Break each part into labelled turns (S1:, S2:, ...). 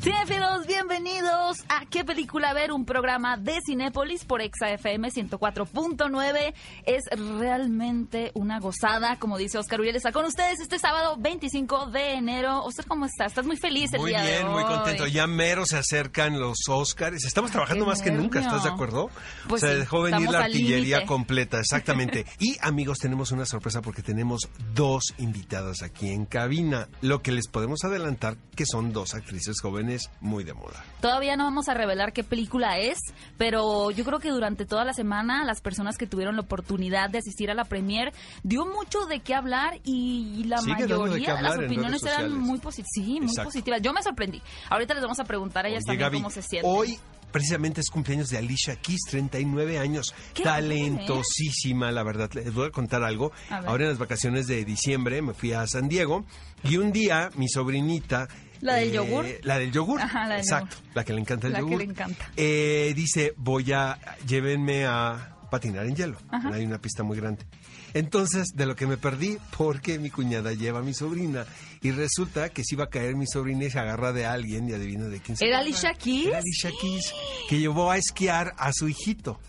S1: Cinefilos, bienvenidos a ¿Qué película ver? Un programa de Cinépolis por ExaFM 104.9. Es realmente una gozada, como dice Oscar Uriel. Está con ustedes este sábado 25 de enero. Oscar, ¿cómo estás? ¿Estás muy feliz el
S2: Muy
S1: día de
S2: bien, muy
S1: hoy?
S2: contento. Ya mero se acercan los Oscars. Estamos trabajando
S1: qué
S2: más que nunca, ¿estás de acuerdo?
S1: Pues
S2: o sea,
S1: sí,
S2: dejó venir la artillería completa, exactamente. y amigos, tenemos una sorpresa porque tenemos dos invitadas aquí en cabina. Lo que les podemos adelantar que son dos actrices jóvenes muy de moda.
S1: Todavía no vamos a revelar qué película es, pero yo creo que durante toda la semana las personas que tuvieron la oportunidad de asistir a la premier dio mucho de qué hablar y la
S2: Sigue
S1: mayoría de, las opiniones eran muy positivas. Sí, muy positivas. Yo me sorprendí. Ahorita les vamos a preguntar a ellas
S2: Oye,
S1: también
S2: Gaby,
S1: cómo se sienten.
S2: Hoy precisamente es cumpleaños de Alicia Keys, 39 años. Talentosísima, la verdad. Les voy a contar algo.
S1: A.
S2: Ahora en las vacaciones de diciembre me fui a San Diego y un día mi sobrinita...
S1: ¿La del yogur?
S2: La del yogur.
S1: Ajá, la del
S2: Exacto, la que le encanta el
S1: La que
S2: yogur.
S1: le encanta.
S2: Eh, dice, voy a... Llévenme a patinar en hielo.
S1: Ajá.
S2: Hay una pista muy grande. Entonces, de lo que me perdí, porque mi cuñada lleva a mi sobrina. Y resulta que si iba a caer mi sobrina y se agarra de alguien y adivina de quién se
S1: ¿Era. Alicia Keys?
S2: Era Alicia Keys, que llevó a esquiar a su hijito.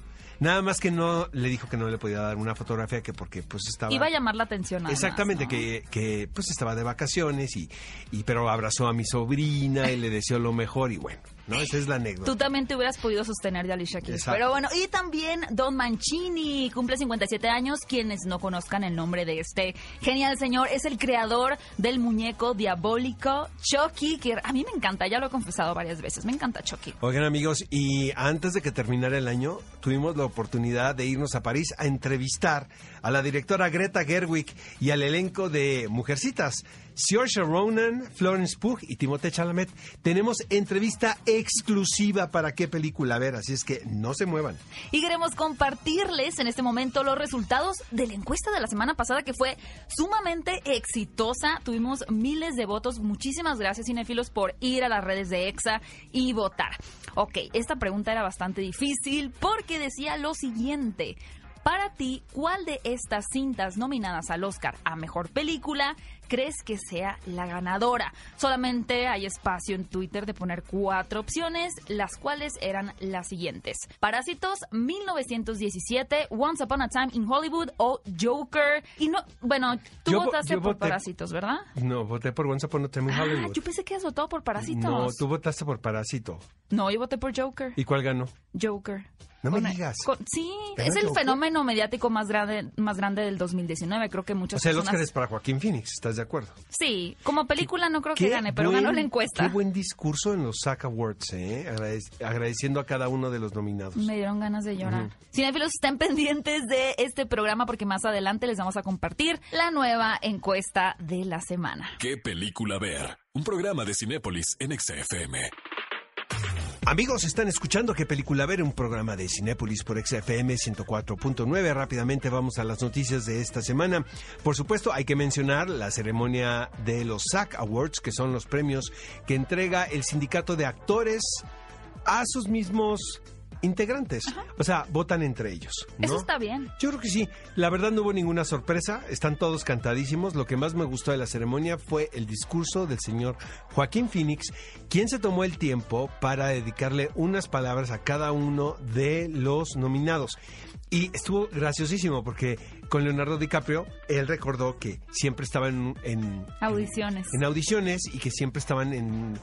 S2: Nada más que no le dijo que no le podía dar una fotografía que porque pues estaba
S1: Iba a llamar la atención.
S2: Exactamente,
S1: ¿no?
S2: que, que pues estaba de vacaciones y, y pero abrazó a mi sobrina y le deseó lo mejor y bueno, ¿no? Esa es la anécdota.
S1: Tú también te hubieras podido sostener de Alicia Keys.
S2: Exacto.
S1: Pero bueno, y también Don Mancini cumple 57 años. Quienes no conozcan el nombre de este genial señor, es el creador del muñeco diabólico Chucky, que a mí me encanta, ya lo he confesado varias veces. Me encanta Chucky.
S2: Oigan amigos, y antes de que terminara el año, tuvimos la oportunidad de irnos a París a entrevistar a la directora Greta Gerwig y al elenco de Mujercitas, Saoirse Ronan, Florence Pugh y Timothée Chalamet. Tenemos entrevista exclusiva para qué película ver, así es que no se muevan.
S1: Y queremos compartirles en este momento los resultados de la encuesta de la semana pasada que fue sumamente exitosa. Tuvimos miles de votos. Muchísimas gracias, cinefilos, por ir a las redes de EXA y votar. Ok, esta pregunta era bastante difícil porque decía lo siguiente. Para ti, ¿cuál de estas cintas nominadas al Oscar a Mejor Película crees que sea la ganadora? Solamente hay espacio en Twitter de poner cuatro opciones, las cuales eran las siguientes. Parásitos, 1917, Once Upon a Time in Hollywood o Joker. Y no, bueno, tú
S2: Yo
S1: votaste
S2: yo
S1: por
S2: voté-
S1: Parásitos, ¿verdad?
S2: No, voté por Once Upon a Time in
S1: Ah,
S2: Hollywood.
S1: yo pensé que has votado por Parásitos.
S2: No, tú votaste por Parásito.
S1: No, yo voté por Joker.
S2: ¿Y cuál ganó?
S1: Joker.
S2: No me
S1: Con-
S2: digas.
S1: con- sí,
S2: ¿Ganó
S1: es el fenómeno mediático más grande, más grande del 2019. Creo que
S2: O
S1: muchas
S2: sea, el
S1: personas...
S2: Oscar es para Joaquín Phoenix, ¿estás de acuerdo?
S1: Sí, como película no creo que gane, pero
S2: buen-
S1: ganó la encuesta.
S2: Qué buen discurso en los SAC Awards, ¿eh? Agradec- agradeciendo a cada uno de los nominados.
S1: Me dieron ganas de llorar. Cinefilos, estén pendientes de este programa porque más adelante les vamos a compartir la nueva encuesta de la semana.
S3: ¿Qué película ver? Un programa de Cinépolis en XFM.
S2: Amigos, están escuchando qué película ver, un programa de Cinépolis por XFM 104.9. Rápidamente vamos a las noticias de esta semana. Por supuesto, hay que mencionar la ceremonia de los SAC Awards, que son los premios que entrega el sindicato de actores a sus mismos integrantes. O sea, votan entre ellos. ¿no?
S1: Eso está bien.
S2: Yo creo que sí. La verdad no hubo ninguna sorpresa. Están todos cantadísimos. Lo que más me gustó de la ceremonia fue el discurso del señor Joaquín Phoenix, quien se tomó el tiempo para dedicarle unas palabras a cada uno de los nominados. Y estuvo graciosísimo porque con Leonardo DiCaprio, él recordó que siempre estaba en, en-
S1: Audiciones.
S2: en audiciones y que siempre estaban en,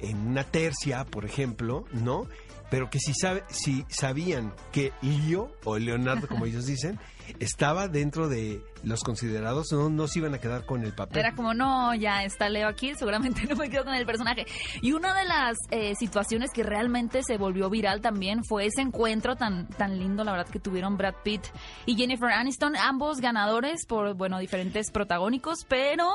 S2: en una tercia, por ejemplo, ¿no? Pero que si, sabe, si sabían que Leo, o Leonardo, como ellos dicen, estaba dentro de los considerados, no, no se iban a quedar con el papel.
S1: Era como, no, ya está Leo aquí, seguramente no me quedo con el personaje. Y una de las eh, situaciones que realmente se volvió viral también fue ese encuentro tan, tan lindo, la verdad, que tuvieron Brad Pitt y Jennifer Aniston, ambos ganadores por, bueno, diferentes protagónicos, pero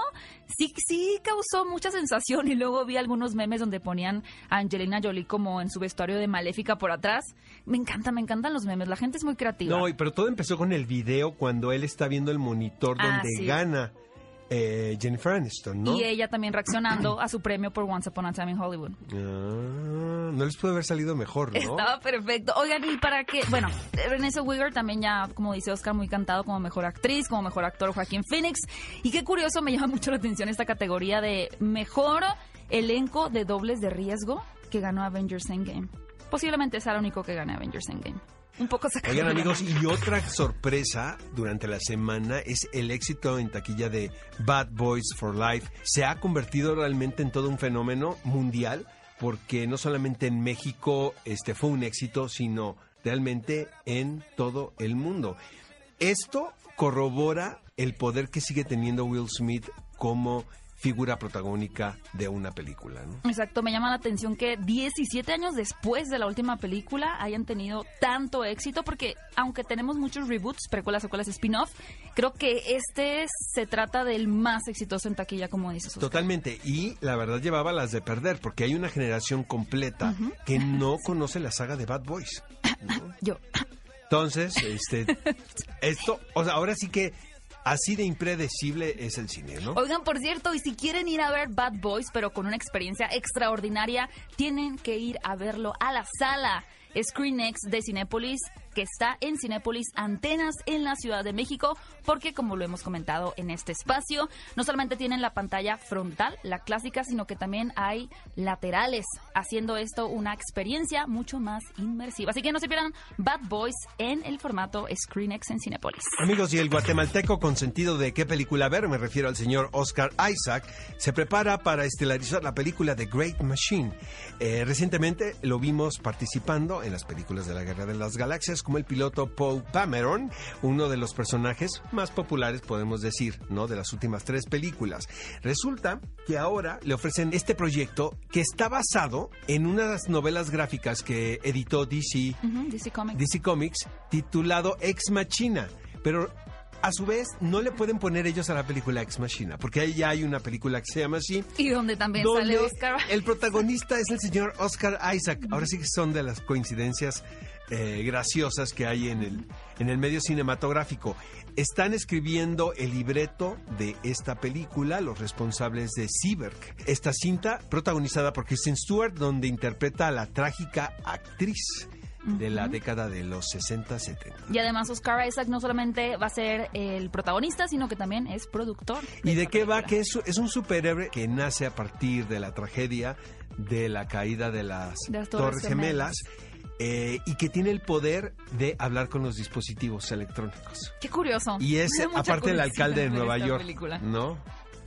S1: sí, sí causó mucha sensación. Y luego vi algunos memes donde ponían a Angelina Jolie como en su vestuario de maléfica por atrás. Me encanta, me encantan los memes, la gente es muy creativa.
S2: No, pero todo empezó con el video cuando él está viendo el monitor
S1: Ah,
S2: donde
S1: sí.
S2: gana eh, Jennifer Aniston, ¿no?
S1: Y ella también reaccionando a su premio por Once Upon a Time in Hollywood.
S2: Ah, no les puede haber salido mejor, ¿no?
S1: Estaba perfecto. Oigan, y para qué, bueno, Renée Zellweger también ya, como dice Oscar, muy cantado como mejor actriz, como mejor actor Joaquín Phoenix. Y qué curioso, me llama mucho la atención esta categoría de mejor elenco de dobles de riesgo que ganó Avengers Endgame. Posiblemente sea el único que gane Avengers Endgame. Un poco sacado.
S2: Oigan amigos, y otra sorpresa durante la semana es el éxito en taquilla de Bad Boys for Life. Se ha convertido realmente en todo un fenómeno mundial porque no solamente en México este fue un éxito, sino realmente en todo el mundo. Esto corrobora el poder que sigue teniendo Will Smith como figura protagónica de una película, ¿no?
S1: Exacto, me llama la atención que 17 años después de la última película hayan tenido tanto éxito, porque aunque tenemos muchos reboots, precuelas, secuelas, spin-off, creo que este se trata del más exitoso en taquilla, como dices. Oscar.
S2: Totalmente. Y la verdad llevaba las de perder, porque hay una generación completa que no conoce la saga de Bad Boys. ¿no?
S1: Yo,
S2: Entonces, este, esto, o sea, ahora sí que así de impredecible es el cine, ¿no?
S1: Oigan, por cierto, y si quieren ir a ver Bad Boys, pero con una experiencia extraordinaria, tienen que ir a verlo a la sala ScreenX de Cinépolis, que está en Cinépolis Antenas en la Ciudad de México, porque como lo hemos comentado en este espacio, no solamente tienen la pantalla frontal, la clásica, sino que también hay laterales, haciendo esto una experiencia mucho más inmersiva. Así que no se pierdan Bad Boys en el formato ScreenX en Cinépolis.
S2: Amigos, y el guatemalteco con sentido de qué película ver, me refiero al señor Oscar Isaac, se prepara para estelarizar la película The Great Machine. Eh, recientemente lo vimos participando en las películas de la Guerra de las Galaxias como el piloto Paul Dameron, uno de los personajes más populares, podemos decir, ¿no? De las últimas tres películas. Resulta que ahora le ofrecen este proyecto que está basado en unas novelas gráficas que editó DC
S1: Ujú, DC Comics.
S2: DC Comics titulado Ex Machina. Pero a su vez no le pueden poner ellos a la película Ex Machina, porque ahí ya hay una película que se llama así.
S1: Y donde también
S2: donde
S1: sale Oscar.
S2: el protagonista es el señor Oscar Isaac. Ahora sí que son de las coincidencias eh, graciosas que hay en el, en el medio cinematográfico. Están escribiendo el libreto de esta película, los responsables de Cyberg. Esta cinta, protagonizada por Kristen Stewart, donde interpreta a la trágica actriz de la década de los 60-70.
S1: Y además Oscar Isaac no solamente va a ser el protagonista, sino que también es productor.
S2: ¿Y de qué va? Que es, es un superhéroe que nace a partir de la tragedia de la caída de las,
S1: De las
S2: Torres,
S1: Torres
S2: Gemelas. Eh, y que tiene el poder de hablar con los dispositivos electrónicos.
S1: Qué curioso.
S2: Y es aparte el alcalde de Nueva York,
S1: película.
S2: ¿no?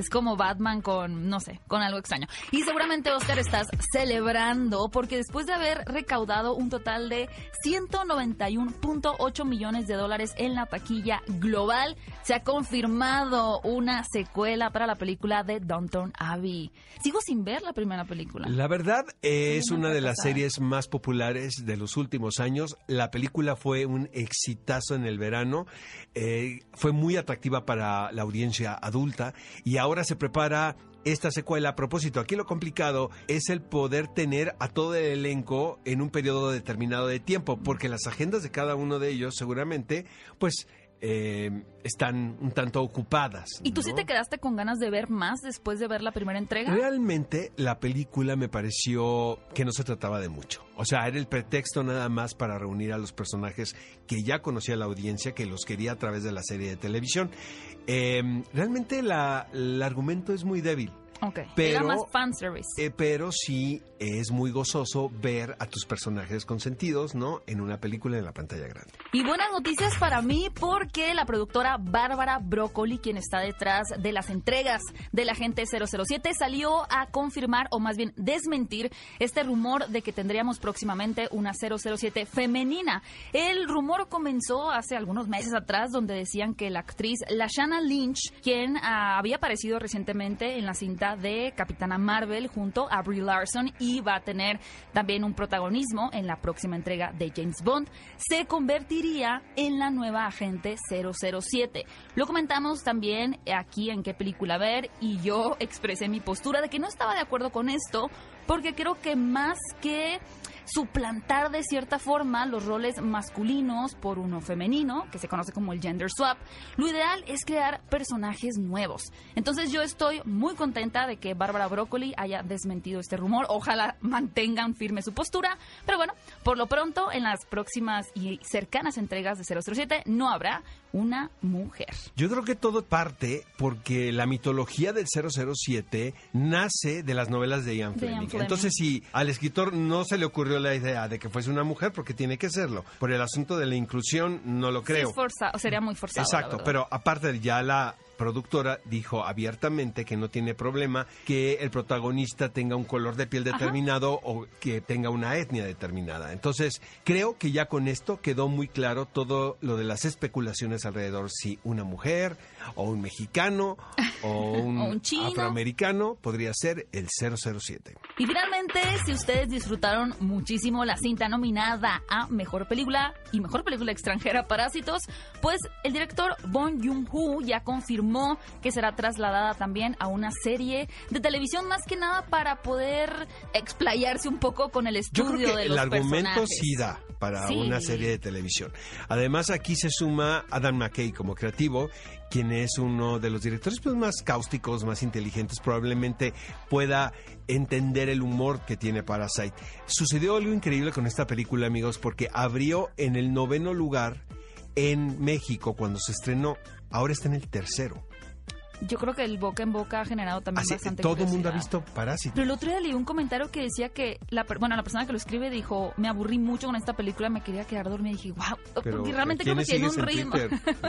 S1: Es como Batman con, no sé, con algo extraño. Y seguramente, Oscar, estás celebrando porque después de haber recaudado un total de 191.8 millones de dólares en la taquilla global, se ha confirmado una secuela para la película de Downton Abbey. Sigo sin ver la primera película.
S2: La verdad es una de las series más populares de los últimos años. La película fue un exitazo en el verano, eh, fue muy atractiva para la audiencia adulta y ahora se prepara esta secuela. A propósito, aquí lo complicado es el poder tener a todo el elenco en un periodo determinado de tiempo, porque las agendas de cada uno de ellos seguramente, pues, eh, están un tanto ocupadas.
S1: ¿Y tú sí te quedaste con ganas de ver más después de ver la primera entrega?
S2: Realmente la película me pareció que no se trataba de mucho. O sea, era el pretexto nada más para reunir a los personajes que ya conocía la audiencia, que los quería a través de la serie de televisión. Eh, realmente la- el argumento es muy débil.
S1: Ok.
S2: Pero-
S1: Era más fanservice.
S2: Eh, pero sí es muy gozoso ver a tus personajes consentidos, ¿no? En una película en la pantalla grande.
S1: Y buenas noticias para mí porque la productora Bárbara Broccoli, quien está detrás de las entregas de la Agente 007, salió a confirmar o más bien desmentir este rumor de que tendríamos próximamente una 007 femenina. El rumor comenzó hace algunos meses atrás donde decían que la actriz Lashana Lynch, quien ah, había aparecido recientemente en la cinta de Capitana Marvel junto a Brie Larson y va a tener también un protagonismo en la próxima entrega de James Bond, se convertiría en la nueva agente 007. Lo comentamos también aquí en qué película ver y yo expresé mi postura de que no estaba de acuerdo con esto porque creo que más que suplantar de cierta forma los roles masculinos por uno femenino, que se conoce como el gender swap, lo ideal es crear personajes nuevos. Entonces yo estoy muy contenta de que Bárbara Broccoli haya desmentido este rumor. Ojalá mantengan firme su postura, pero bueno, por lo pronto en las próximas y cercanas entregas de 007 no habrá una mujer.
S2: Yo creo que todo parte porque la mitología del 007 nace de las novelas de Ian
S1: De
S2: Fleming.
S1: Ian Fleming.
S2: Entonces, si al escritor no se le ocurrió la idea de que fuese una mujer, porque tiene que serlo. Por el asunto de la inclusión, no lo
S1: Sí,
S2: creo.
S1: es forza- sería muy forzado.
S2: Exacto, pero aparte ya la productora dijo abiertamente que no tiene problema que el protagonista tenga un color de piel determinado o que tenga una etnia determinada. Entonces, creo que ya con esto quedó muy claro todo lo de las especulaciones alrededor si una mujer o un mexicano o un,
S1: O un chino.
S2: afroamericano podría ser el 007.
S1: Y finalmente, si ustedes disfrutaron muchísimo la cinta nominada a Mejor Película y Mejor Película Extranjera Parásitos, pues el director Bong Joon-ho ya confirmó que será trasladada también a una serie de televisión más que nada para poder explayarse un poco con el
S2: Yo
S1: estudio
S2: creo que
S1: de
S2: el
S1: los
S2: argumento
S1: personajes.
S2: sí da para
S1: Sí.
S2: una serie de televisión. Además, aquí se suma Adam McKay como creativo, quien es uno de los directores pues, más cáusticos, más inteligentes, probablemente pueda entender el humor que tiene Parasite. Sucedió algo increíble con esta película, amigos, porque abrió en el noveno lugar en México cuando se estrenó. Ahora está en el tercero.
S1: Yo creo que el boca en boca ha generado también
S2: Así,
S1: bastante
S2: todo el mundo ha visto Parásito.
S1: Pero el otro día leí un comentario que decía que la, bueno, la persona que lo escribe dijo, me aburrí mucho con esta película, me quería quedar dormida y dije, wow,
S2: Pero,
S1: porque realmente creo que
S2: ¿quiénes
S1: tiene un ritmo.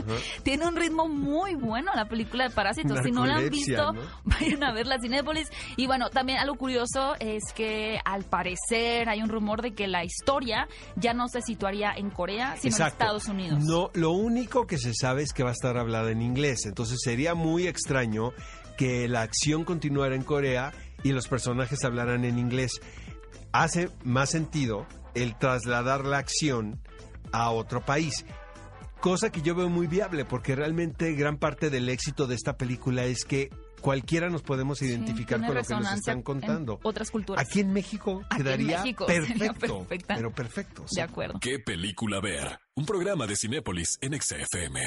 S1: Tiene un ritmo muy bueno la película de Parásitos. Si no la han visto,
S2: ¿no?
S1: vayan a ver la Cinépolis. Y bueno, también algo curioso es que al parecer hay un rumor de que la historia ya no se situaría en Corea, sino en. Estados Unidos.
S2: No, lo único que se sabe es que va a estar hablada en inglés. Entonces sería muy extraño que la acción continuara en Corea y los personajes hablaran en inglés. Hace más sentido el trasladar la acción a otro país. Cosa que yo veo muy viable porque realmente gran parte del éxito de esta película es que cualquiera nos podemos identificar con lo que nos están contando.
S1: en otras culturas.
S2: Aquí en México
S1: Aquí en
S2: quedaría
S1: México
S2: perfecto, pero perfecto. sí.
S1: De acuerdo.
S3: ¿Qué película ver? Un programa de Cinépolis en XFM.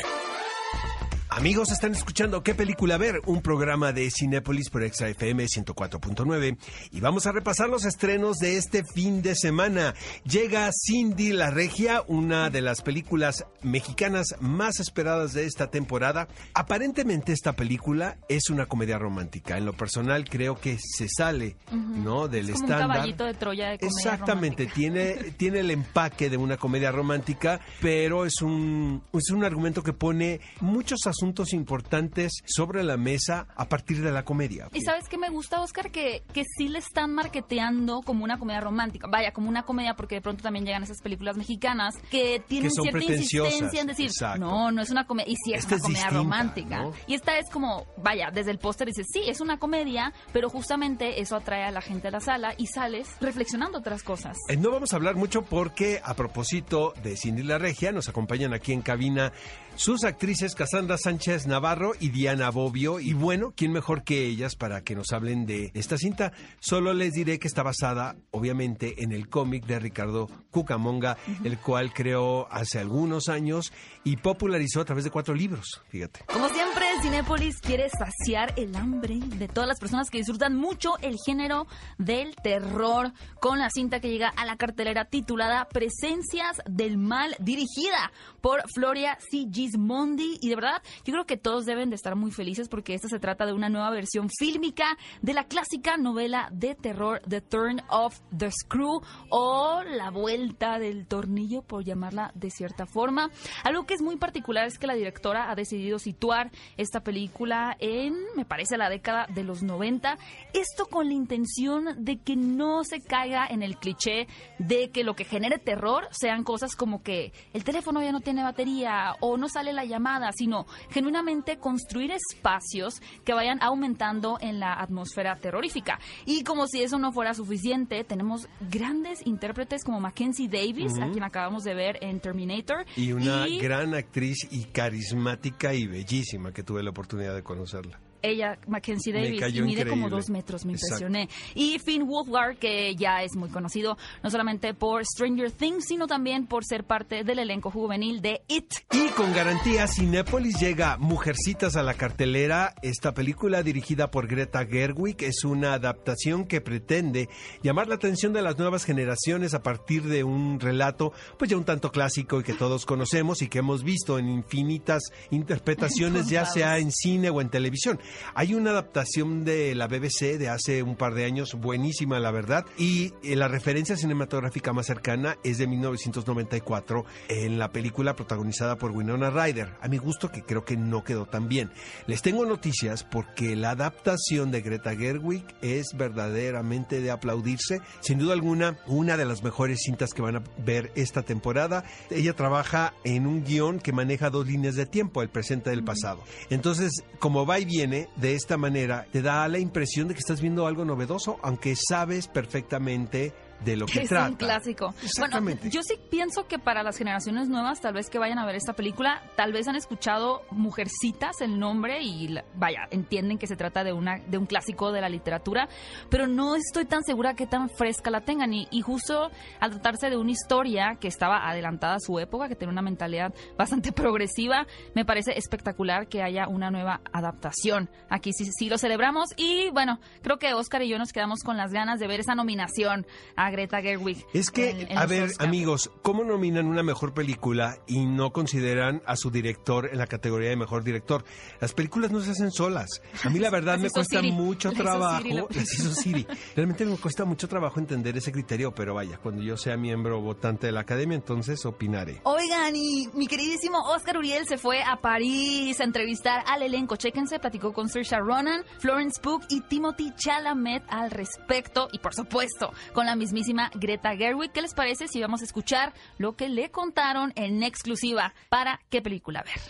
S2: Amigos, están escuchando ¿Qué película ver? Un programa de Cinépolis por Extra FM 104.9 y vamos a repasar los estrenos de este fin de semana. Llega Cindy la Regia, una de las películas mexicanas más esperadas de esta temporada. Aparentemente esta película es una comedia romántica. En lo personal creo que se sale, ¿no? Del
S1: Es como un
S2: estándar.
S1: caballito de Troya de comedia
S2: Exactamente,
S1: romántica.
S2: tiene, tiene el empaque de una comedia romántica, pero es un, es un argumento que pone muchos asuntos importantes sobre la mesa a partir de la comedia.
S1: Y sabes qué me gusta, Oscar, que, que sí le están marketeando como una comedia romántica. Vaya, como una comedia, porque de pronto también llegan esas películas mexicanas que tienen
S2: son
S1: cierta insistencia en decir,
S2: exacto.
S1: no, no es una comedia. Y sí es
S2: Esta
S1: una
S2: es
S1: comedia
S2: distinta,
S1: romántica.
S2: ¿no?
S1: Y esta es como, vaya, desde el póster dices, sí, es una comedia, pero justamente eso atrae a la gente a la sala y sales reflexionando otras cosas.
S2: Eh, No vamos a hablar mucho porque a propósito de Cindy la Regia nos acompañan aquí en cabina sus actrices Cassandra Sánchez Navarro y Diana Bobbio y bueno, ¿quién mejor que ellas para que nos hablen de esta cinta? Solo les diré que está basada obviamente en el cómic de Ricardo Cucamonga, el cual creó hace algunos años y popularizó a través de cuatro libros, fíjate.
S1: Como siempre, Cinépolis quiere saciar el hambre de todas las personas que disfrutan mucho el género del terror con la cinta que llega a la cartelera titulada Presencias del Mal, dirigida por Floria C. Gismondi. Y de verdad, yo creo que todos deben de estar muy felices porque esta se trata de una nueva versión fílmica de la clásica novela de terror The Turn of the Screw o La Vuelta del Tornillo, por llamarla de cierta forma. Algo que es muy particular es que la directora ha decidido situar esta película en, me parece, la década de los 90. Esto con la intención de que no se caiga en el cliché de que lo que genere terror sean cosas como que el teléfono ya no tiene batería o no sale la llamada, sino genuinamente construir espacios que vayan aumentando en la atmósfera terrorífica. Y como si eso no fuera suficiente, tenemos grandes intérpretes como Mackenzie Davis, a quien acabamos de ver en Terminator.
S2: Y una
S1: y-
S2: gran actriz y carismática y bellísima que tuve la oportunidad de conocerla.
S1: Ella, Mackenzie Davis, y mide como dos metros, me
S2: Exacto.
S1: impresioné. Y Finn Wolfhard, que ya es muy conocido no solamente por Stranger Things, sino también por ser parte del elenco juvenil de It.
S2: Y con garantía, Cinépolis llega Mujercitas a la cartelera. Esta película, dirigida por Greta Gerwig, es una adaptación que pretende llamar la atención de las nuevas generaciones a partir de un relato, pues ya un tanto clásico y que todos conocemos y que hemos visto en infinitas interpretaciones, ya sea en cine o en televisión. Hay una adaptación de la BBC de hace un par de años, buenísima, la verdad, y eh, la referencia cinematográfica más cercana es de 1994 en la película protagonizada por Winona Ryder. A mi gusto que creo que no quedó tan bien. Les tengo noticias porque la adaptación de Greta Gerwig es verdaderamente de aplaudirse. Sin duda alguna, una de las mejores cintas que van a ver esta temporada. Ella trabaja en un guion que maneja dos líneas de tiempo, el presente y el pasado. Entonces, como va y viene, de esta manera, te da la impresión de que estás viendo algo novedoso, aunque sabes perfectamente de lo que
S1: es
S2: trata.
S1: un clásico.
S2: Exactamente.
S1: Bueno, yo sí pienso que para las generaciones nuevas, tal vez que vayan a ver esta película, tal vez han escuchado Mujercitas el nombre y vaya, entienden que se trata de una de un clásico de la literatura, pero no estoy tan segura que tan fresca la tengan y, y justo al tratarse de una historia que estaba adelantada a su época, que tiene una mentalidad bastante progresiva, me parece espectacular que haya una nueva adaptación. Aquí sí, sí lo celebramos y bueno, creo que Oscar y yo nos quedamos con las ganas de ver esa nominación a Greta Gerwig.
S2: Es que,
S1: en- en
S2: a ver,
S1: Oscar.
S2: amigos, ¿cómo nominan una mejor película y no consideran a su director en la categoría de mejor director? Las películas no se hacen solas. A mí la verdad me cuesta
S1: Siri.
S2: mucho
S1: Las hizo
S2: trabajo.
S1: Siri la
S2: Las hizo Siri. Realmente me cuesta mucho trabajo entender ese criterio, pero vaya, cuando yo sea miembro votante de la academia, entonces opinaré.
S1: Oigan, y mi queridísimo Oscar Uriel se fue a París a entrevistar al elenco. Chéquense, platicó con Saoirse Ronan, Florence Pugh y Timothy Chalamet al respecto. Y por supuesto, con la mismísima Greta Gerwig. ¿Qué les parece si vamos a escuchar lo que le contaron en exclusiva para qué película ver?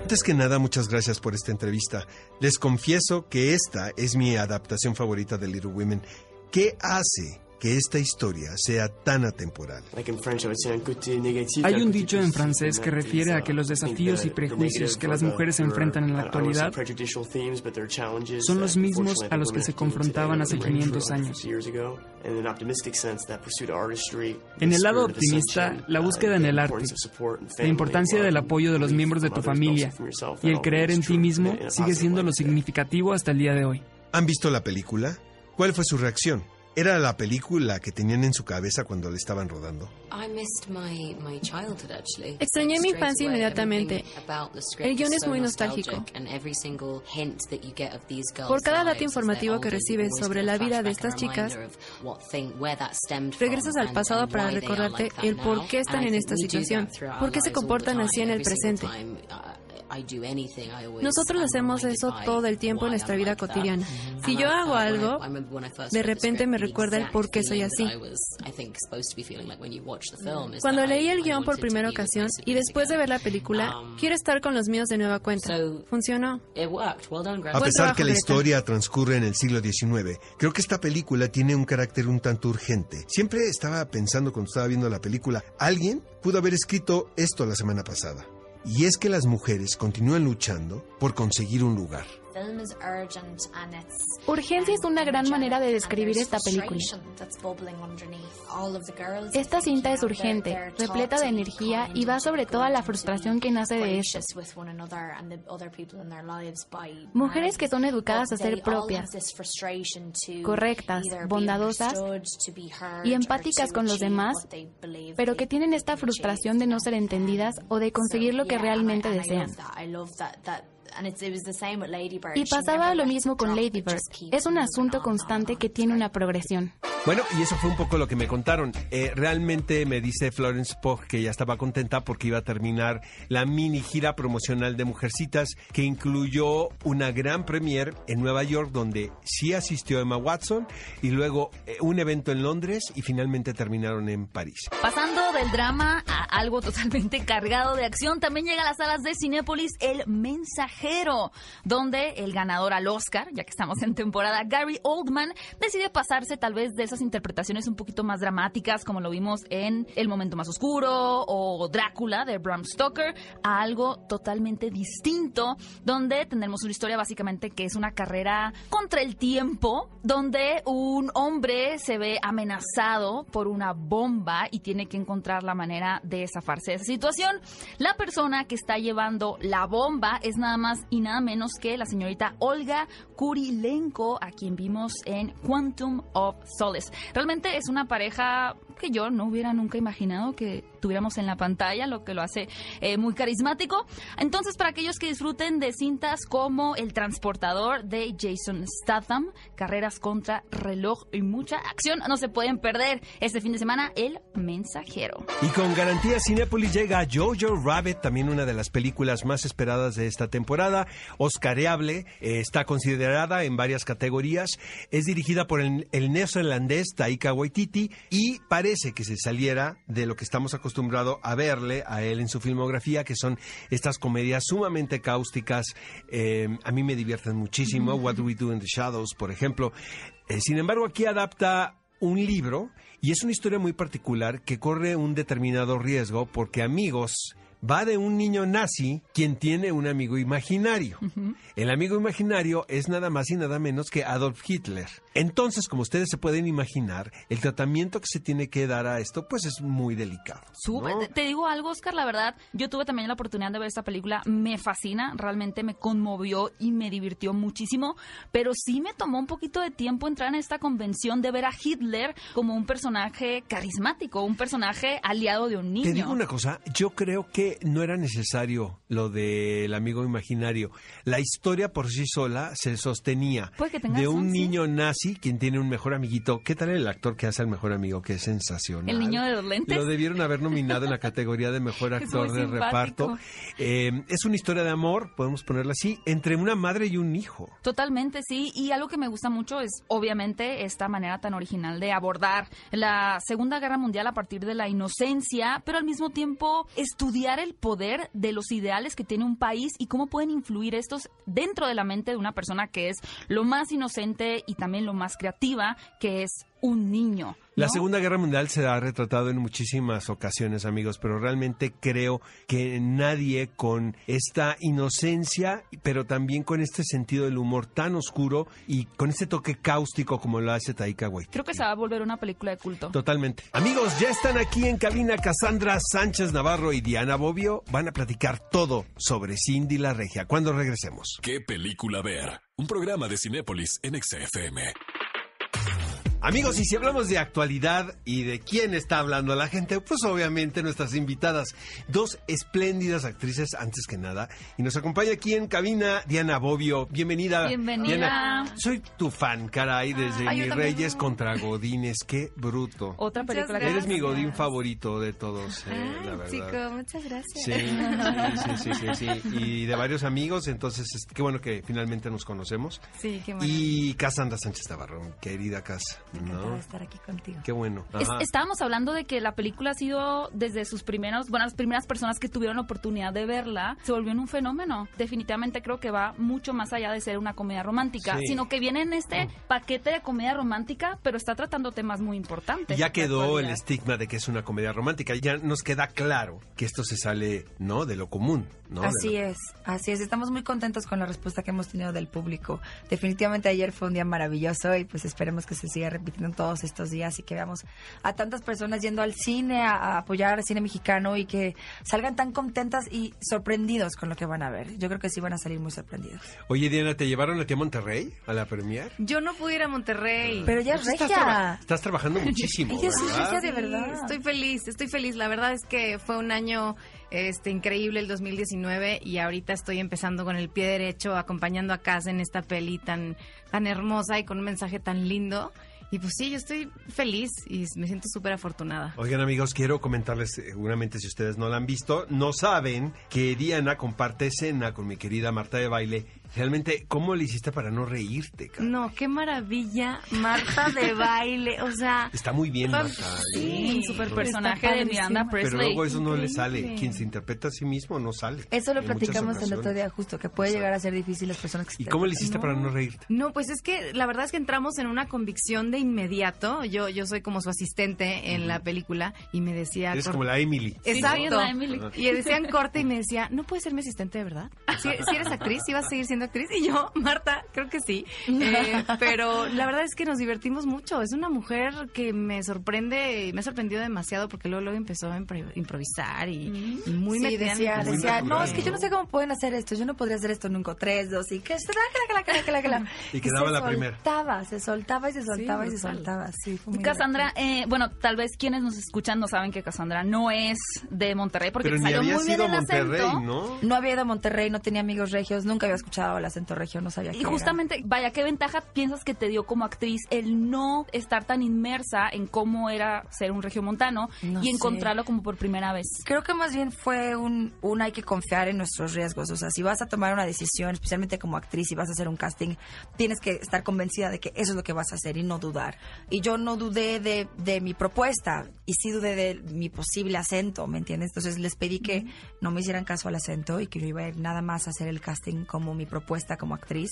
S2: Antes que nada, muchas gracias por esta entrevista. Les confieso que esta es mi adaptación favorita de Little Women. ¿Qué hace que esta historia sea tan atemporal?
S4: Hay un dicho en francés que refiere a que los desafíos y prejuicios que las mujeres enfrentan en la actualidad son los mismos a los que se confrontaban hace 500 años.
S5: En el lado optimista, la búsqueda en el arte,
S4: La importancia del apoyo de los miembros de tu familia y el creer en ti mismo sigue siendo lo significativo hasta el día de hoy.
S2: ¿Han visto la película? ¿Cuál fue su reacción? ¿Era la película que tenían en su cabeza cuando la estaban rodando?
S6: Extrañé mi infancia inmediatamente. El guion es muy nostálgico. Por cada dato informativo que recibes sobre la vida de estas chicas, regresas al pasado para recordarte el por qué están en esta situación, por qué se comportan así en el presente. Nosotros hacemos eso todo el tiempo en nuestra vida cotidiana. Si yo hago algo, de repente me recuerda el por qué soy así. Cuando leí el guion por primera ocasión y después de ver la película, quiero estar con los míos de nueva cuenta. Funcionó.
S2: A pesar que la historia transcurre en el siglo XIX, creo que esta película tiene un carácter un tanto urgente. Siempre estaba pensando cuando estaba viendo la película, alguien pudo haber escrito esto la semana pasada. Y es que las mujeres continúan luchando por conseguir un lugar.
S7: Urgencia es una gran manera de describir esta película. Esta cinta es urgente, repleta de energía y va sobre toda la frustración que nace de esto. Mujeres que son educadas a ser propias, correctas, bondadosas y empáticas con los demás, pero que tienen esta frustración de no ser entendidas o de conseguir lo que realmente desean. Y pasaba lo mismo con Lady Bird. Es un asunto constante que tiene una progresión.
S2: Bueno, y eso fue un poco lo que me contaron. Eh, realmente me dice Florence Pugh que ya estaba contenta porque iba a terminar la mini gira promocional de Mujercitas que incluyó una gran premiere en Nueva York donde sí asistió Emma Watson y luego eh, un evento en Londres y finalmente terminaron en París.
S1: Pasando del drama a algo totalmente cargado de acción, también llega a las salas de Cinépolis El Mensajero, donde el ganador al Oscar, ya que estamos en temporada, Gary Oldman, decide pasarse tal vez de interpretaciones un poquito más dramáticas, como lo vimos en El Momento Más Oscuro o Drácula de Bram Stoker, a algo totalmente distinto, donde tendremos una historia básicamente que es una carrera contra el tiempo, donde un hombre se ve amenazado por una bomba y tiene que encontrar la manera de zafarse de esa situación. La persona que está llevando la bomba es nada más y nada menos que la señorita Olga Kurilenko, a quien vimos en Quantum of Solace. Realmente es una pareja que yo no hubiera nunca imaginado que tuviéramos en la pantalla, lo que lo hace eh, muy carismático. Entonces, para aquellos que disfruten de cintas como El Transportador de Jason Statham, Carreras contra Reloj y mucha acción, no se pueden perder este fin de semana El Mensajero.
S2: Y con garantía Cinepolis llega Jojo Rabbit, también una de las películas más esperadas de esta temporada, oscareable, eh, está considerada en varias categorías, es dirigida por el, el neozelandés Taika Waititi y parece que se saliera de lo que estamos acostumbrados acostumbrado a verle a él en su filmografía, que son estas comedias sumamente cáusticas. Eh, a mí me divierten muchísimo. What Do We Do in the Shadows, por ejemplo. Eh, sin embargo, aquí adapta un libro y es una historia muy particular que corre un determinado riesgo porque amigos va de un niño nazi quien tiene un amigo imaginario. El amigo imaginario es nada más y nada menos que Adolf Hitler. Entonces, como ustedes se pueden imaginar, el tratamiento que se tiene que dar a esto, pues es muy delicado.
S1: Te digo algo, Oscar, la verdad, yo tuve también la oportunidad de ver esta película, me fascina, realmente me conmovió y me divirtió muchísimo, pero sí me tomó un poquito de tiempo entrar en esta convención de ver a Hitler como un personaje carismático, un personaje aliado de un niño.
S2: Te digo una cosa, yo creo que no era necesario lo del amigo imaginario. La historia por sí sola se sostenía de un niño nazi quien tiene un mejor amiguito. ¿Qué tal el actor que hace al mejor amigo? Que es sensacional.
S1: El niño de los lentes.
S2: Lo debieron haber nominado en la categoría de mejor actor de reparto. Eh, es una historia de amor, podemos ponerla así, entre una madre y un hijo.
S1: Totalmente, sí. Y algo que me gusta mucho es, obviamente, esta manera tan original de abordar la Segunda Guerra Mundial a partir de la inocencia, pero al mismo tiempo estudiar el poder de los ideales que tiene un país y cómo pueden influir estos dentro de la mente de una persona que es lo más inocente y también lo más creativa, que es un niño.
S2: La Segunda Guerra Mundial se ha retratado en muchísimas ocasiones, amigos, pero realmente creo que nadie con esta inocencia, pero también con este sentido del humor tan oscuro y con este toque cáustico como lo hace Taika Waititi.
S1: Creo que se va a volver una película de culto.
S2: Totalmente. Amigos, ya están aquí en cabina Cassandra Sánchez Navarro y Diana Bobbio. Van a platicar todo sobre Cindy la Regia. Cuando regresemos.
S3: ¿Qué película ver? Un programa de Cinépolis en XFM.
S2: Amigos, y si hablamos de actualidad y de quién está hablando la gente, pues obviamente nuestras invitadas, dos espléndidas actrices antes que nada, y nos acompaña aquí en cabina Diana Bobbio. Bienvenida.
S1: Bienvenida.
S2: soy tu fan, caray, desde Mis Reyes contra Godines, qué bruto.
S1: Otra película.
S2: Eres mi Godín favorito de todos, eh, la verdad.
S6: Chico, muchas gracias.
S2: Sí, sí, sí, sí, sí, Y de varios amigos, entonces qué bueno que finalmente nos conocemos.
S6: Sí, qué bueno.
S2: Y Casandra Sánchez Tabarrón, querida Casa.
S6: ¿No? estar aquí contigo.
S2: Qué bueno.
S1: estábamos hablando de que la película ha sido desde sus primeros, bueno, las primeras personas que tuvieron la oportunidad de verla, se volvió en un fenómeno. Definitivamente creo que va mucho más allá de ser una comedia romántica, sino que viene en este paquete de comedia romántica, pero está tratando temas muy importantes.
S2: Ya quedó el estigma de que es una comedia romántica, ya nos queda claro que esto se sale, ¿no? De lo común, ¿no?
S8: Así es, así es. Estamos muy contentos con la respuesta que hemos tenido del público. Definitivamente ayer fue un día maravilloso y pues esperemos que se siga repitiendo repitiendo todos estos días y que veamos a tantas personas yendo al cine a, apoyar al cine mexicano y que salgan tan contentas y sorprendidos con lo que van a ver. Yo creo que sí van a salir muy sorprendidos.
S2: Oye, Diana, ¿te llevaron a ti a Monterrey a la premier?
S6: Yo no pude ir a Monterrey.
S8: Pero ya es
S2: pues regia. Estás, trabajando muchísimo.
S8: Ella es regia de verdad.
S6: estoy feliz, estoy feliz. La verdad es que fue un año este increíble el 2019 y ahorita estoy empezando con el pie derecho acompañando a Casa en esta peli tan tan hermosa y con un mensaje tan lindo
S9: Y pues sí, yo estoy feliz y me siento súper afortunada.
S2: Oigan amigos, quiero comentarles, seguramente si ustedes no la han visto, no saben que Diana comparte escena con mi querida Marta de Baile Realmente, ¿cómo le hiciste para no reírte?
S9: No, qué maravilla, Marta de baile, o sea...
S2: Está muy bien, Marta.
S1: Sí, super personaje de Miranda Presley.
S2: Pero luego eso no le sale. Quien se interpreta a sí mismo no sale.
S8: Eso lo platicamos el otro día justo, que puede llegar a ser difícil las personas que
S2: ¿Y cómo le hiciste para no reírte?
S9: No, pues es que la verdad es que entramos en una convicción de inmediato. Yo, yo soy como su asistente en la película y me decía...
S2: Es como la Emily.
S9: Exacto. Y decían corte y me decía, ¿no puedes ser mi asistente de verdad? Si, si eres actriz, si vas a seguir siendo actriz? Y yo, Marta, creo que sí. Eh, pero la verdad es que nos divertimos mucho. Es una mujer que me sorprende, me ha sorprendido demasiado porque luego, luego empezó a improvisar y, muy
S8: sí, decía, decía no, es que yo no sé cómo pueden hacer esto. Yo no podría hacer esto nunca. Tres, dos, y que
S2: y quedaba la primera.
S8: Se soltaba, se soltaba y se soltaba y se soltaba. Sí,
S1: Cassandra, eh, bueno, tal vez quienes nos escuchan no saben que Cassandra no es de Monterrey porque salió muy bien el acento.
S2: ¿no?
S8: no había ido a Monterrey, no tenía amigos regios, nunca había escuchado el acento regio, no sabía
S1: Y justamente, vaya, ¿qué ventaja piensas que te dio como actriz el no estar tan inmersa en cómo era ser un regiomontano y encontrarlo como por primera vez?
S8: Creo que más bien fue un, un hay que confiar en nuestros riesgos. O sea, si vas a tomar una decisión, especialmente como actriz, y vas a hacer un casting, tienes que estar convencida de que eso es lo que vas a hacer y no dudar. Y yo no dudé de, de mi propuesta y sí dudé de mi posible acento, ¿me entiendes? Entonces les pedí que no me hicieran caso al acento y que yo iba a ir nada más a hacer el casting como mi propuesta como actriz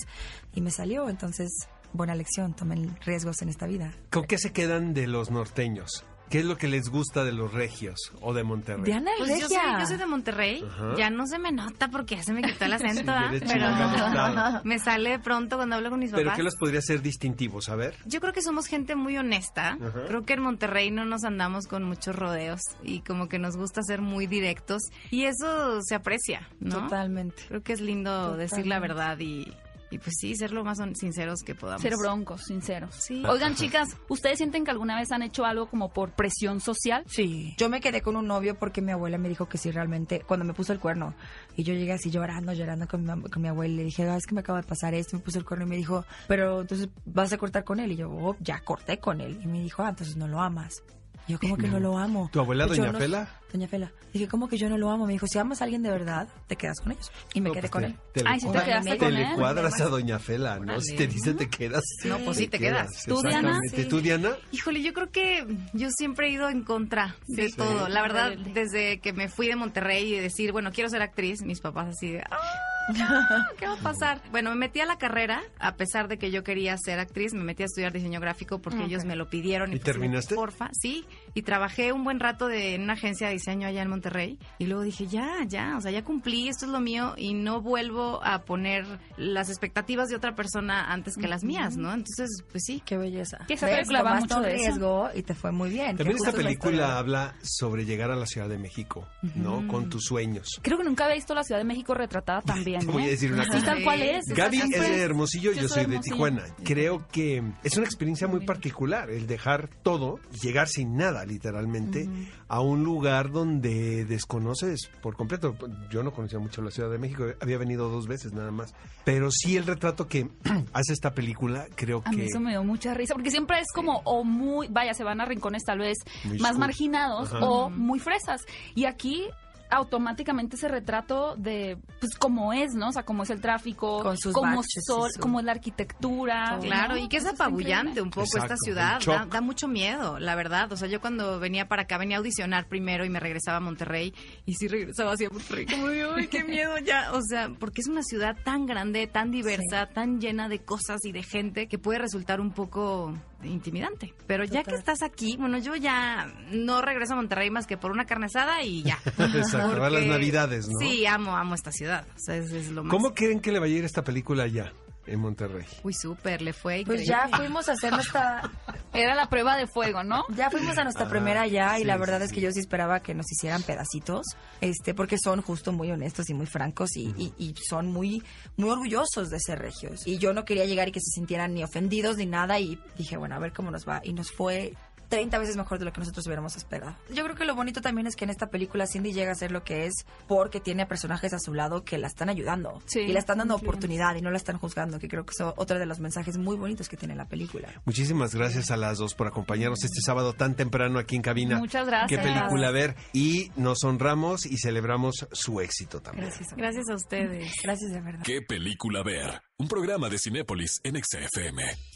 S8: y me salió. Entonces, buena lección, tomen riesgos en esta vida.
S2: ¿Con qué se quedan de los norteños? ¿Qué es lo que les gusta de los regios o de Monterrey?
S8: Diana
S9: pues yo, soy, yo soy, de Monterrey. Ya no se me nota porque ya se me quitó el acento, pero me sale pronto cuando hablo con mis papás.
S2: ¿Pero qué los podría ser distintivos? A ver.
S9: Yo creo que somos gente muy honesta. Creo que en Monterrey no nos andamos con muchos rodeos y como que nos gusta ser muy directos y eso se aprecia, ¿no?
S8: Totalmente.
S9: Creo que es lindo decir la verdad y, y pues sí, ser lo más sinceros que podamos.
S1: Ser broncos, sinceros. Sí. Oigan, chicas, ¿ustedes sienten que alguna vez han hecho algo como por presión social?
S8: Sí. Yo me quedé con un novio porque mi abuela me dijo que sí, realmente, cuando me puso el cuerno, y yo llegué así llorando, llorando con mi, con mi abuela, y le dije, ah, es que me acaba de pasar esto, me puso el cuerno, y me dijo, pero entonces vas a cortar con él. Y yo, oh, ya corté con él. Y me dijo, ah, entonces no lo amas. Yo como que no, lo amo.
S2: ¿Tu abuela, pues doña Fela?
S8: Doña Fela. Dije, como que yo no lo amo? Me dijo, si amas a alguien de verdad, te quedas con ellos. Y me quedé
S2: pues
S8: con él.
S1: Ay, si te quedaste con él.
S2: Te le cuadras a doña Fela, ¿no? Si te dice te quedas.
S9: No, pues sí, te, quedas.
S1: ¿Tú, Diana?
S2: ¿Tú, Diana?
S9: Híjole, yo creo que yo siempre he ido en contra de todo. La verdad, desde que me fui de Monterrey y decir, bueno, quiero ser actriz, mis papás así de... ¡Ah! ¿Qué va a pasar? Bueno, me metí a la carrera, a pesar de que yo quería ser actriz, me metí a estudiar diseño gráfico porque ellos me lo pidieron.
S2: ¿Y,
S9: ¿Y
S2: pues, terminaste?
S9: Porfa, sí. Y trabajé un buen rato de, en una agencia de diseño allá en Monterrey. Y luego dije, ya, ya, o sea, ya cumplí, esto es lo mío y no vuelvo a poner las expectativas de otra persona antes que las mías, ¿no? Entonces, pues sí.
S8: Qué belleza.
S1: Que esa película va mucho de riesgo
S8: y te fue muy bien.
S2: También esta película habla sobre llegar a la Ciudad de México, ¿no? Con tus sueños.
S1: Creo que nunca había visto la Ciudad de México retratada tan bien.
S2: Te voy a
S1: ¿eh?
S2: decir una cosa.
S1: tal cual es.
S2: Gaby es de Hermosillo, yo, soy de Tijuana. Creo que es una experiencia muy particular el dejar todo y llegar sin nada, literalmente, a un lugar donde desconoces por completo. Yo no conocía mucho la Ciudad de México, había venido dos veces nada más. Pero sí el retrato que hace esta película, creo que...
S1: A mí eso me dio mucha risa, porque siempre es como o muy, vaya, se van a rincones tal vez más marginados o muy fresas. Y aquí automáticamente ese retrato de pues como es, ¿no? O sea, cómo es el tráfico,
S8: Con sus
S1: cómo,
S8: baches y
S1: sol,
S8: su-
S1: cómo es la arquitectura.
S9: Claro,
S1: ¿no?
S9: y que es apabullante un poco
S2: Exacto,
S9: esta ciudad. Da, mucho miedo, la verdad. O sea, yo cuando venía para acá, venía a audicionar primero y me regresaba a Monterrey. Y sí regresaba hacia Monterrey. Como de, ¡ay, qué miedo ya! O sea, porque es una ciudad tan grande, tan diversa, tan llena de cosas y de gente que puede resultar un poco intimidante. Pero ya que estás aquí, bueno, yo ya no regreso a Monterrey más que por una carne asada y ya.
S2: Exacto, a las
S9: Porque-
S2: navidades, ¿no?
S9: Sí, amo, amo esta ciudad. O sea, es, es lo más...
S2: ¿Cómo creen que le va a ir esta película allá, en Monterrey?
S9: Uy, súper, le fue
S8: Pues ya fuimos a hacer nuestra...
S1: Era la prueba de fuego, ¿no?
S8: Ya fuimos a nuestra
S2: Ah,
S8: primera allá y la verdad
S2: sí,
S8: es que yo sí esperaba que nos hicieran pedacitos, este, porque son justo muy honestos y muy francos y, y- y son muy, muy orgullosos de ser regios. Y yo no quería llegar y que se sintieran ni ofendidos ni nada y dije, bueno, a ver cómo nos va. Y nos fue 30 veces mejor de lo que nosotros hubiéramos esperado. Yo creo que lo bonito también es que en esta película Cindy llega a ser lo que es porque tiene a personajes a su lado que la están ayudando y la están dando oportunidad y no la están juzgando, que creo que es otro de los mensajes muy bonitos que tiene la película.
S2: Muchísimas gracias a las dos por acompañarnos este sábado tan temprano aquí en cabina.
S1: Muchas gracias.
S2: Qué película ver y nos honramos y celebramos su éxito también.
S9: Gracias. Gracias a ustedes.
S8: Gracias de verdad.
S3: Qué película ver. Un programa de Cinépolis en XFM.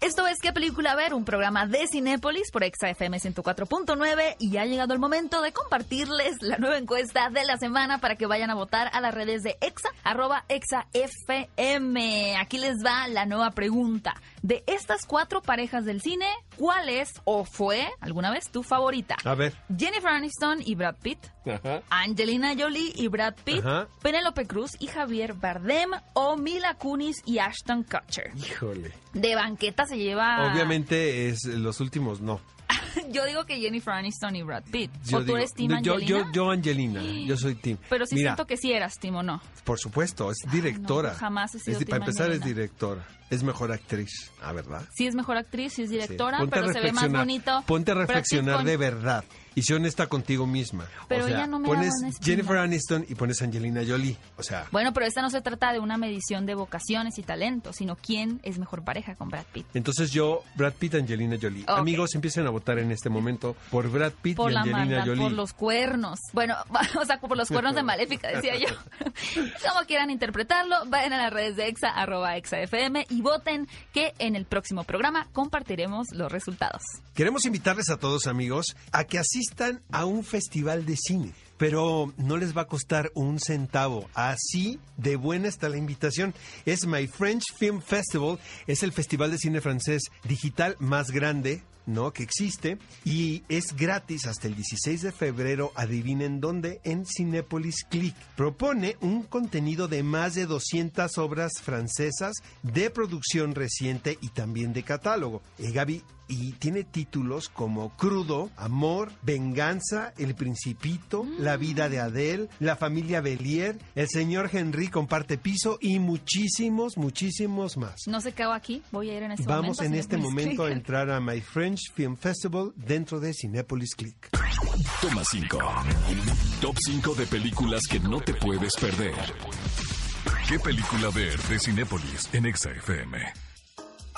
S1: Esto es ¿Qué película ver? Un programa de Cinépolis por ExaFM 104.9 y ha llegado el momento de compartirles la nueva encuesta de la semana para que vayan a votar a las redes de Exa, arroba ExaFM. Aquí les va la nueva pregunta. De estas cuatro parejas del cine, ¿cuál es o fue alguna vez tu favorita?
S2: A ver.
S1: Jennifer Aniston y Brad Pitt,
S2: Ajá.
S1: Angelina Jolie y Brad Pitt,
S2: Ajá.
S1: Penélope Cruz y Javier Bardem o Mila Kunis y Ashton Kutcher.
S2: Híjole.
S1: De banqueta se lleva.
S2: Obviamente es los últimos no.
S1: Yo digo que Jennifer Aniston y Brad Pitt.
S2: Yo
S1: ¿O tú
S2: digo-
S1: eres Team
S2: yo,
S1: Angelina?
S2: yo, yo Angelina, yo soy Team.
S1: Pero sí
S2: Mira,
S1: siento que sí eras Team o no.
S2: por supuesto, es directora.
S1: no, yo jamás he sido
S2: Es
S1: team
S2: Para empezar es directora, es mejor actriz, ah, ¿verdad?
S1: Sí es mejor actriz, sí es directora,
S2: Sí.
S1: Pero se ve más bonito.
S2: Ponte a reflexionar
S1: con-
S2: de verdad y sé honesta contigo misma.
S1: Pero
S2: o sea,
S1: ella no me
S2: pones. Jennifer Aniston y pones Angelina Jolie, o sea,
S1: Bueno, pero esta no se trata de una medición de vocaciones y talentos, sino quién es mejor pareja con Brad Pitt.
S2: entonces yo Brad Pitt, Angelina Jolie. Amigos, empiecen a votar en este momento por Brad Pitt
S1: Por
S2: y
S1: la
S2: Angelina
S1: maldad,
S2: Jolie.
S1: por los cuernos. Bueno, o sea, por los cuernos de Maléfica, decía yo. Como quieran interpretarlo, vayan a las redes de EXA, arroba EXAFM y voten que en el próximo programa compartiremos los resultados.
S2: Queremos invitarles a todos amigos a que asistan a un festival de cine. Pero no les va a costar un centavo. Así de buena está la invitación. Es My French Film Festival. Es el festival de cine francés digital más grande ¿no? que existe y es gratis hasta el 16 de febrero, adivinen dónde, en Cinépolis Click. Propone un contenido de más de 200 obras francesas de producción reciente y también de catálogo. Eh, Gaby, y tiene títulos como Crudo, Amor, Venganza, El Principito, La vida de Adele, La familia Belier, El señor Henry comparte piso y muchísimos, muchísimos más.
S1: No qué hago aquí, voy a ir en este
S2: Vamos
S1: momento.
S2: en
S1: a
S2: este momento a entrar a My French Film Festival dentro de Cinepolis Click.
S3: Toma 5. Top 5 de películas que no te puedes perder. ¿Qué película ver de Cinépolis en XFM?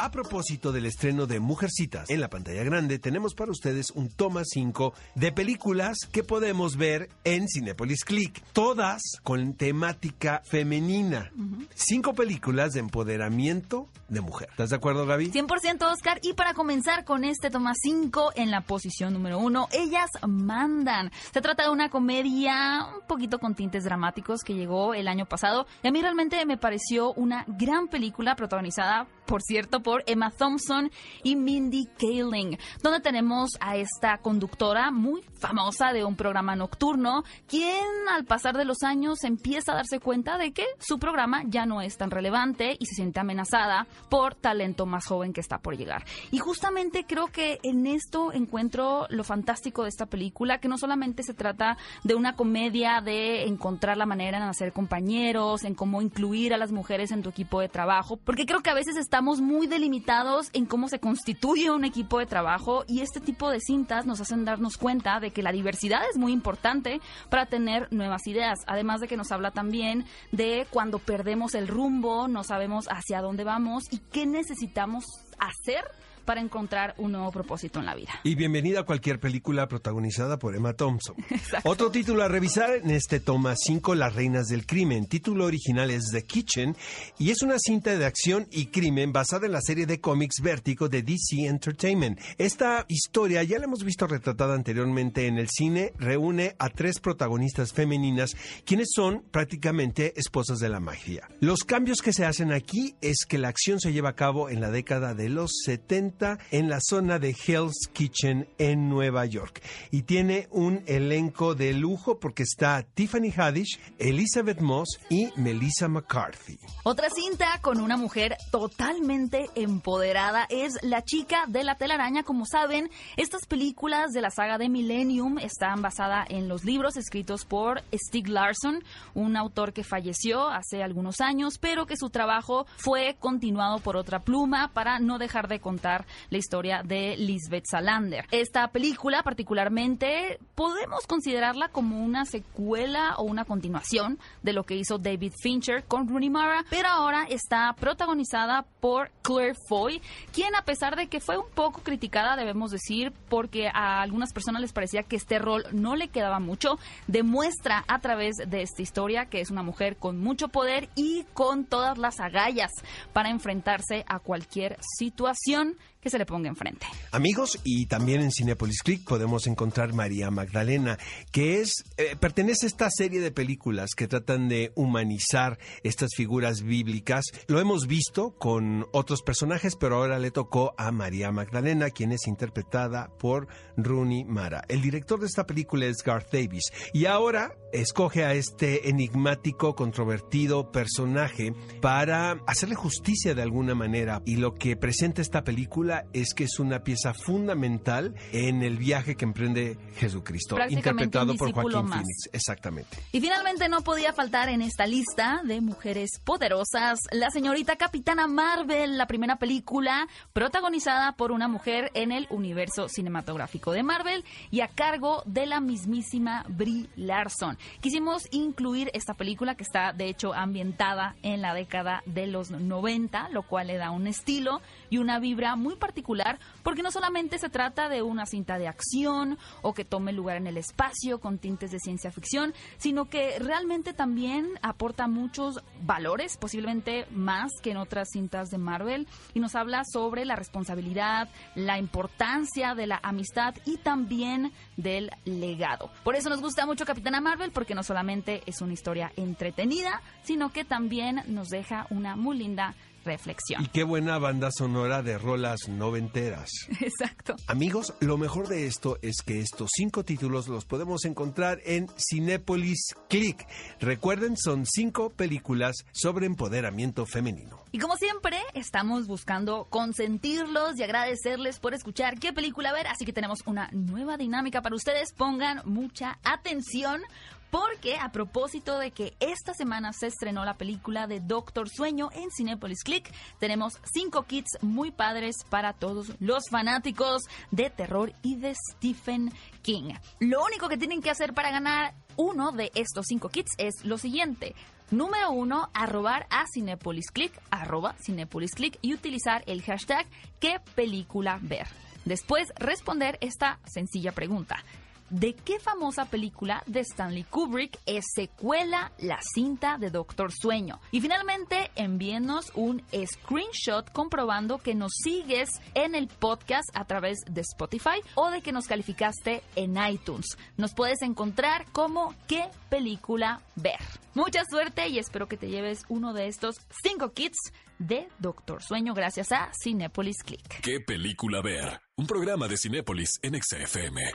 S2: A propósito del estreno de Mujercitas en la pantalla grande, tenemos para ustedes un toma 5 de películas que podemos ver en Cinepolis Click, todas con temática femenina. Cinco películas de empoderamiento de mujer. ¿Estás de acuerdo, Gaby?
S1: 100% Oscar. Y para comenzar con este toma 5 en la posición número 1, ellas mandan. Se trata de una comedia un poquito con tintes dramáticos que llegó el año pasado. Y a mí realmente me pareció una gran película protagonizada, por cierto, por Emma Thompson y Mindy Kaling, donde tenemos a esta conductora muy famosa de un programa nocturno, quien al pasar de los años empieza a darse cuenta de que su programa ya no es tan relevante y se siente amenazada por talento más joven que está por llegar. Y justamente creo que en esto encuentro lo fantástico de esta película, que no solamente se trata de una comedia de encontrar la manera en hacer compañeros, en cómo incluir a las mujeres en tu equipo de trabajo, porque creo que a veces estamos muy delimitados en cómo se constituye un equipo de trabajo y este tipo de cintas nos hacen darnos cuenta de que la diversidad es muy importante para tener nuevas ideas, además de que nos habla también de cuando perdemos el rumbo, no sabemos hacia dónde vamos y qué necesitamos hacer para encontrar un nuevo propósito en la vida.
S2: Y bienvenida a cualquier película protagonizada por Emma Thompson. Otro título a revisar en este toma 5, Las Reinas del Crimen. Título original es The Kitchen y es una cinta de acción y crimen basada en la serie de cómics Vértigo de DC Entertainment. Esta historia ya la hemos visto retratada anteriormente en el cine, reúne a tres protagonistas femeninas quienes son prácticamente esposas de la magia. Los cambios que se hacen aquí es que la acción se lleva a cabo en la década de los 70 en la zona de Hell's Kitchen en Nueva York. Y tiene un elenco de lujo porque está Tiffany Haddish, Elizabeth Moss y Melissa McCarthy.
S1: Otra cinta con una mujer totalmente empoderada es La chica de la telaraña. Como saben, estas películas de la saga de Millennium están basadas en los libros escritos por Stieg Larsson, un autor que falleció hace algunos años, pero que su trabajo fue continuado por otra pluma para no dejar de contar contar la historia de Lisbeth Salander. Esta película particularmente podemos considerarla como una secuela o una continuación de lo que hizo David Fincher con Rooney Mara, pero ahora está protagonizada por Claire Foy, quien a pesar de que fue un poco criticada, debemos decir, porque a algunas personas les parecía que este rol no le quedaba mucho, demuestra a través de esta historia que es una mujer con mucho poder y con todas las agallas para enfrentarse a cualquier situación que se le ponga enfrente.
S2: Amigos, y también en Cinepolis Click podemos encontrar María Magdalena, que es eh, pertenece a esta serie de películas que tratan de humanizar estas figuras bíblicas. Lo hemos visto con otros personajes, pero ahora le tocó a María Magdalena, quien es interpretada por Rooney Mara. El director de esta película es Garth Davis y ahora escoge a este enigmático, controvertido personaje para hacerle justicia de alguna manera y lo que presenta esta película es que es una pieza fundamental en el viaje que emprende Jesucristo, interpretado por Joaquín Phoenix. Exactamente.
S1: Y finalmente no podía faltar en esta lista de mujeres poderosas la señorita Capitana Marvel, la primera película protagonizada por una mujer en el universo cinematográfico de Marvel y a cargo de la mismísima Brie Larson. Quisimos incluir esta película que está de hecho ambientada en la década de los 90, lo cual le da un estilo y una vibra muy particular porque no solamente se trata de una cinta de acción o que tome lugar en el espacio con tintes de ciencia ficción, sino que realmente también aporta muchos valores, posiblemente más que en otras cintas de Marvel, y nos habla sobre la responsabilidad, la importancia de la amistad y también del legado. Por eso nos gusta mucho Capitana Marvel porque no solamente es una historia entretenida, sino que también nos deja una muy linda reflexión.
S2: Y qué buena banda sonora de rolas noventeras.
S1: Exacto.
S2: Amigos, lo mejor de esto es que estos cinco títulos los podemos encontrar en Cinépolis Click. Recuerden, son cinco películas sobre empoderamiento femenino.
S1: Y como siempre, estamos buscando consentirlos y agradecerles por escuchar qué película ver, así que tenemos una nueva dinámica para ustedes. Pongan mucha atención porque a propósito de que esta semana se estrenó la película de Doctor Sueño en Cinepolis Click, tenemos cinco kits muy padres para todos los fanáticos de terror y de Stephen King. Lo único que tienen que hacer para ganar uno de estos cinco kits es lo siguiente. Número uno, arrobar a Cinepolis Click, arroba Cinepolis Click y utilizar el hashtag qué película ver. Después responder esta sencilla pregunta. ¿De qué famosa película de Stanley Kubrick es secuela la cinta de Doctor Sueño? Y finalmente, envíenos un screenshot comprobando que nos sigues en el podcast a través de Spotify o de que nos calificaste en iTunes. Nos puedes encontrar como qué película ver. Mucha suerte y espero que te lleves uno de estos cinco kits de Doctor Sueño gracias a Cinepolis Click.
S3: ¿Qué película ver? Un programa de Cinepolis en XFM.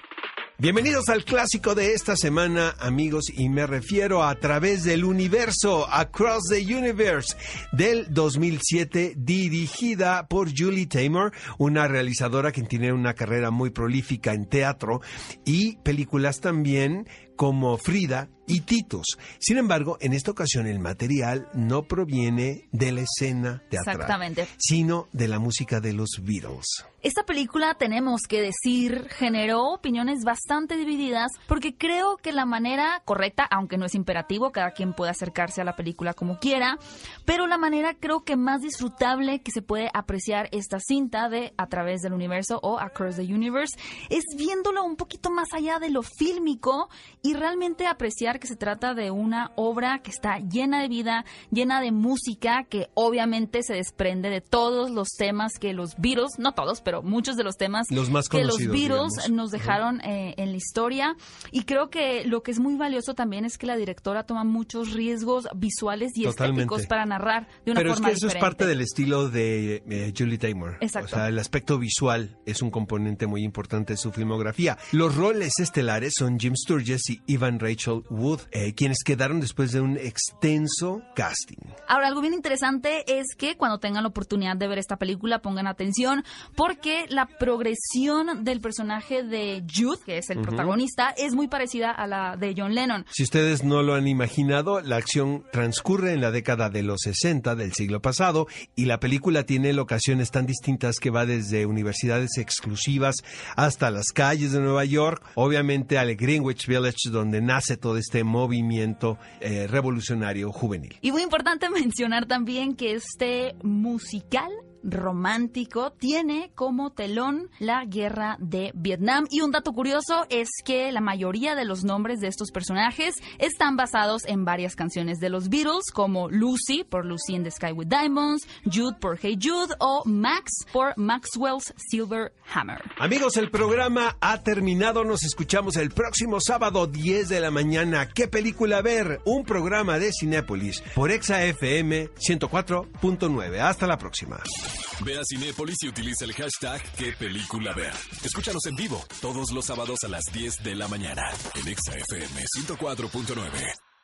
S2: Bienvenidos al clásico de esta semana, amigos, y me refiero a través del universo, Across the Universe, del 2007, dirigida por Julie Taymor, una realizadora que tiene una carrera muy prolífica en teatro y películas también como Frida y Titos. Sin embargo, en esta ocasión el material no proviene de la escena teatral,
S1: Exactamente.
S2: sino de la música de los Beatles.
S1: Esta película, tenemos que decir, generó opiniones bastante divididas porque creo que la manera correcta, aunque no es imperativo, cada quien puede acercarse a la película como quiera, pero la manera creo que más disfrutable que se puede apreciar esta cinta de A través del universo o Across the Universe es viéndolo un poquito más allá de lo fílmico y realmente apreciar que se trata de una obra que está llena de vida, llena de música, que obviamente se desprende de todos los temas que los Beatles, no todos, pero muchos de los temas
S2: los más
S1: que los Beatles nos dejaron eh, en la historia. Y creo que lo que es muy valioso también es que la directora toma muchos riesgos visuales y estéticos para narrar de una
S2: pero
S1: forma
S2: es que eso es parte del estilo de eh, Julie Taymor.
S1: Exacto.
S2: O sea, el aspecto visual es un componente muy importante de su filmografía. Los roles estelares son Jim Sturgess y y Evan Rachel Wood, eh, quienes quedaron después de un extenso casting.
S1: Ahora, algo bien interesante es que cuando tengan la oportunidad de ver esta película pongan atención porque la progresión del personaje de Jude, que es el protagonista, es muy parecida a la de John Lennon.
S2: Si ustedes no lo han imaginado, la acción transcurre en la década de los 60 del siglo pasado y la película tiene locaciones tan distintas que va desde universidades exclusivas hasta las calles de Nueva York, obviamente al Greenwich Village donde nace todo este movimiento eh, revolucionario juvenil.
S1: Y muy importante mencionar también que este musical romántico tiene como telón la guerra de Vietnam. Y un dato curioso es que la mayoría de los nombres de estos personajes están basados en varias canciones de los Beatles, como Lucy por Lucy in the Sky with Diamonds, Jude por Hey Jude o Max por Maxwell's Silver Hammer.
S2: Amigos, el programa ha terminado. Nos escuchamos el próximo sábado 10 de la mañana. ¿Qué película ver? Un programa de Cinépolis por Exa FM 104.9. Hasta la próxima.
S3: Ve a Cinépolis y utiliza el hashtag qué película ver. Escúchanos en vivo todos los sábados a las 10 de la mañana en ExaFM 104.9.